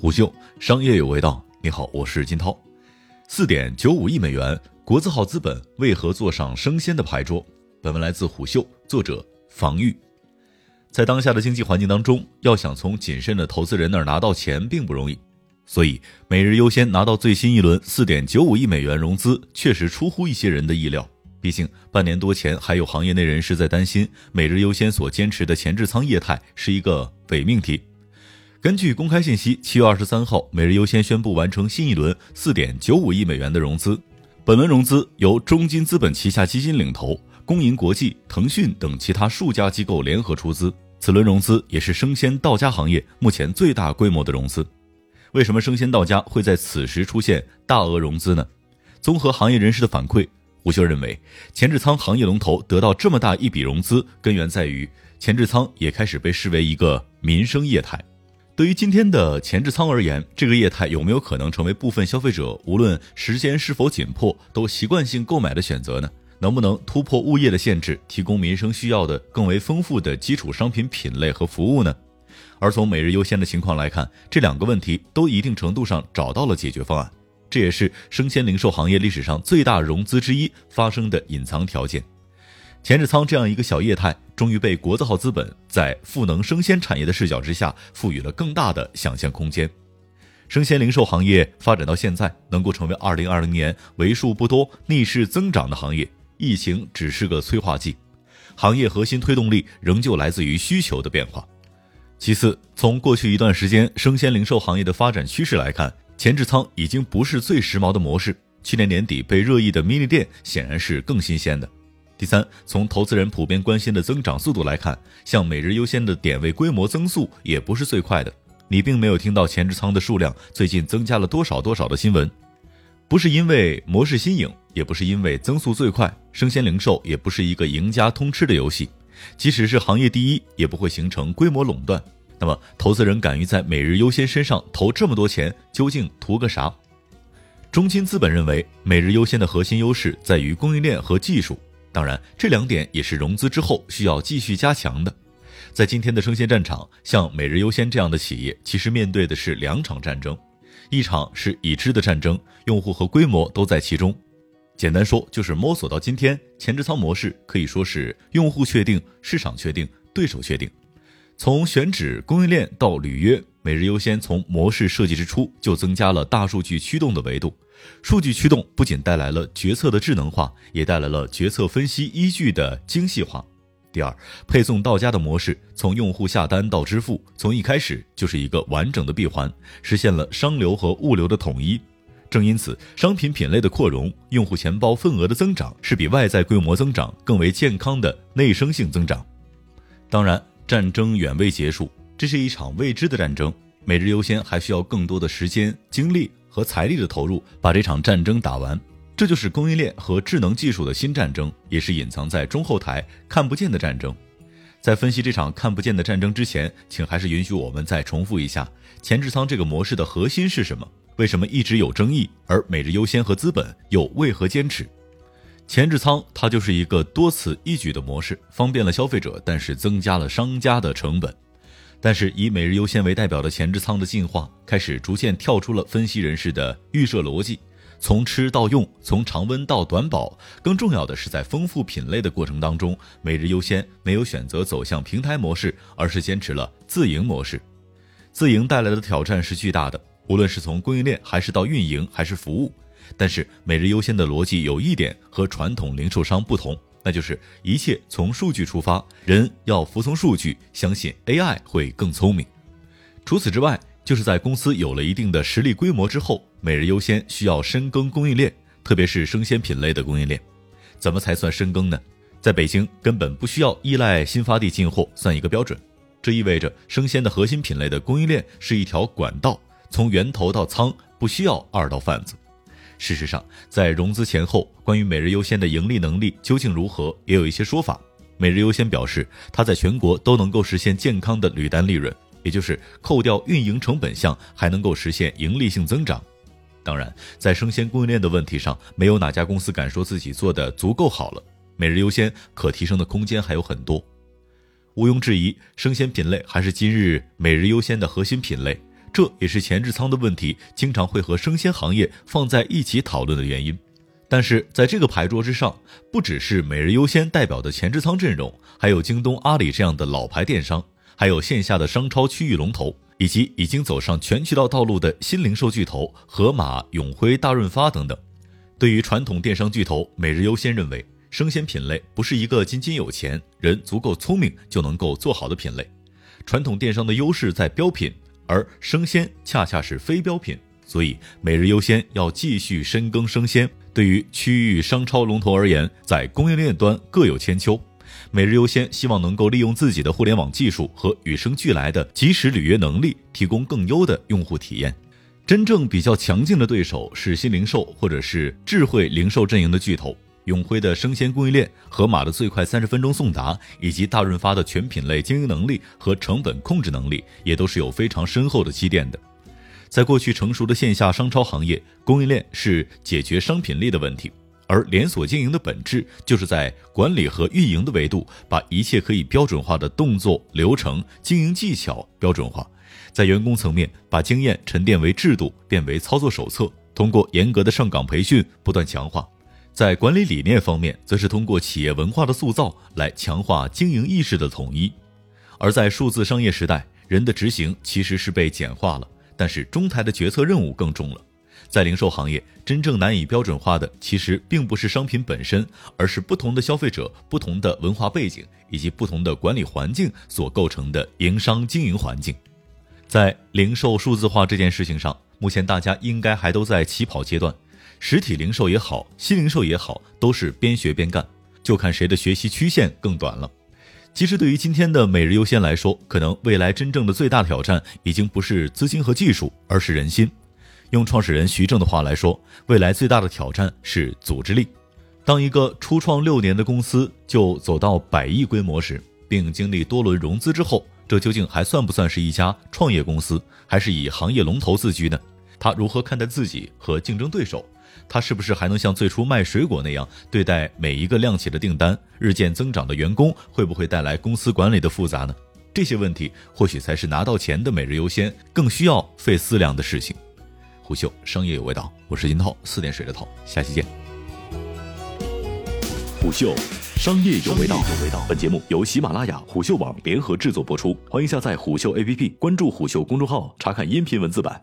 虎嗅商业有味道，你好，我是金涛。四点九五亿美元，国字号资本为何坐上生鲜的牌桌？本文来自虎嗅，作者防御。在当下的经济环境当中，要想从谨慎的投资人那儿拿到钱并不容易，所以每日优先拿到最新一轮四点九五亿美元融资，确实出乎一些人的意料。毕竟半年多前，还有行业内人士在担心每日优先所坚持的前置仓业态是一个伪命题。根据公开信息，七月二十三号，每日优先宣布完成新一轮四点九五亿美元的融资。本轮融资由中金资本旗下基金领投，工银国际、腾讯等其他数家机构联合出资。此轮融资也是生鲜到家行业目前最大规模的融资。为什么生鲜到家会在此时出现大额融资呢？综合行业人士的反馈。胡秀认为，前置仓行业龙头得到这么大一笔融资，根源在于前置仓也开始被视为一个民生业态。对于今天的前置仓而言，这个业态有没有可能成为部分消费者无论时间是否紧迫都习惯性购买的选择呢？能不能突破物业的限制，提供民生需要的更为丰富的基础商品品类和服务呢？而从每日优先的情况来看，这两个问题都一定程度上找到了解决方案。这也是生鲜零售行业历史上最大融资之一发生的隐藏条件。前置仓这样一个小业态，终于被国字号资本在赋能生鲜产业的视角之下，赋予了更大的想象空间。生鲜零售行业发展到现在，能够成为二零二零年为数不多逆势增长的行业，疫情只是个催化剂，行业核心推动力仍旧来自于需求的变化。其次，从过去一段时间生鲜零售行业的发展趋势来看，前置仓已经不是最时髦的模式，去年年底被热议的 mini 店显然是更新鲜的。第三，从投资人普遍关心的增长速度来看，像每日优先的点位规模增速也不是最快的。你并没有听到前置仓的数量最近增加了多少多少的新闻，不是因为模式新颖，也不是因为增速最快。生鲜零售也不是一个赢家通吃的游戏，即使是行业第一，也不会形成规模垄断。那么，投资人敢于在每日优先身上投这么多钱，究竟图个啥？中金资本认为，每日优先的核心优势在于供应链和技术，当然，这两点也是融资之后需要继续加强的。在今天的生鲜战场，像每日优先这样的企业，其实面对的是两场战争，一场是已知的战争，用户和规模都在其中。简单说，就是摸索到今天，前置仓模式可以说是用户确定、市场确定、对手确定。从选址、供应链到履约，每日优先从模式设计之初就增加了大数据驱动的维度。数据驱动不仅带来了决策的智能化，也带来了决策分析依据的精细化。第二，配送到家的模式，从用户下单到支付，从一开始就是一个完整的闭环，实现了商流和物流的统一。正因此，商品品类的扩容，用户钱包份额的增长，是比外在规模增长更为健康的内生性增长。当然。战争远未结束，这是一场未知的战争。每日优先还需要更多的时间、精力和财力的投入，把这场战争打完。这就是供应链和智能技术的新战争，也是隐藏在中后台看不见的战争。在分析这场看不见的战争之前，请还是允许我们再重复一下前置仓这个模式的核心是什么？为什么一直有争议？而每日优先和资本又为何坚持？前置仓它就是一个多此一举的模式，方便了消费者，但是增加了商家的成本。但是以每日优先为代表的前置仓的进化，开始逐渐跳出了分析人士的预设逻辑，从吃到用，从常温到短保。更重要的是，在丰富品类的过程当中，每日优先没有选择走向平台模式，而是坚持了自营模式。自营带来的挑战是巨大的，无论是从供应链，还是到运营，还是服务。但是每日优先的逻辑有一点和传统零售商不同，那就是一切从数据出发，人要服从数据，相信 AI 会更聪明。除此之外，就是在公司有了一定的实力规模之后，每日优先需要深耕供应链，特别是生鲜品类的供应链。怎么才算深耕呢？在北京根本不需要依赖新发地进货，算一个标准。这意味着生鲜的核心品类的供应链是一条管道，从源头到仓不需要二道贩子。事实上，在融资前后，关于每日优先的盈利能力究竟如何，也有一些说法。每日优先表示，它在全国都能够实现健康的履单利润，也就是扣掉运营成本项，还能够实现盈利性增长。当然，在生鲜供应链的问题上，没有哪家公司敢说自己做的足够好了。每日优先可提升的空间还有很多。毋庸置疑，生鲜品类还是今日每日优先的核心品类。这也是前置仓的问题经常会和生鲜行业放在一起讨论的原因。但是在这个牌桌之上，不只是每日优鲜代表的前置仓阵容，还有京东、阿里这样的老牌电商，还有线下的商超区域龙头，以及已经走上全渠道道路的新零售巨头盒马、永辉、大润发等等。对于传统电商巨头，每日优鲜认为，生鲜品类不是一个仅仅有钱人足够聪明就能够做好的品类。传统电商的优势在标品，而生鲜恰恰是非标品，所以每日优先要继续深耕生鲜。对于区域商超龙头而言，在供应链端各有千秋。每日优先希望能够利用自己的互联网技术和与生俱来的及时履约能力，提供更优的用户体验。真正比较强劲的对手是新零售或者是智慧零售阵营的巨头，永辉的生鲜供应链、盒马的最快三十分钟送达，以及大润发的全品类经营能力和成本控制能力，也都是有非常深厚的积淀的。在过去成熟的线下商超行业，供应链是解决商品力的问题，而连锁经营的本质就是在管理和运营的维度，把一切可以标准化的动作、流程、经营技巧标准化，在员工层面把经验沉淀为制度，变为操作手册，通过严格的上岗培训不断强化；在管理理念方面，则是通过企业文化的塑造来强化经营意识的统一；而在数字商业时代，人的执行其实是被简化了。但是中台的决策任务更重了，在零售行业，真正难以标准化的，其实并不是商品本身，而是不同的消费者、不同的文化背景以及不同的管理环境所构成的营商经营环境。在零售数字化这件事情上，目前大家应该还都在起跑阶段，实体零售也好，新零售也好，都是边学边干，就看谁的学习曲线更短了。其实，对于今天的每日优先来说，可能未来真正的最大挑战已经不是资金和技术，而是人心。用创始人徐正的话来说，未来最大的挑战是组织力。当一个初创六年的公司就走到百亿规模时，并经历多轮融资之后，这究竟还算不算是一家创业公司，还是以行业龙头自居呢？他如何看待自己和竞争对手？他是不是还能像最初卖水果那样对待每一个亮起的订单？日渐增长的员工会不会带来公司管理的复杂呢？这些问题或许才是拿到钱的每日优先更需要费思量的事情。虎嗅商业有味道，我是金涛，四点水的涛，下期见。虎嗅商业有味道，本节目由喜马拉雅、虎嗅网联合制作播出，欢迎下载虎嗅 APP，关注虎嗅公众号，查看音频文字版。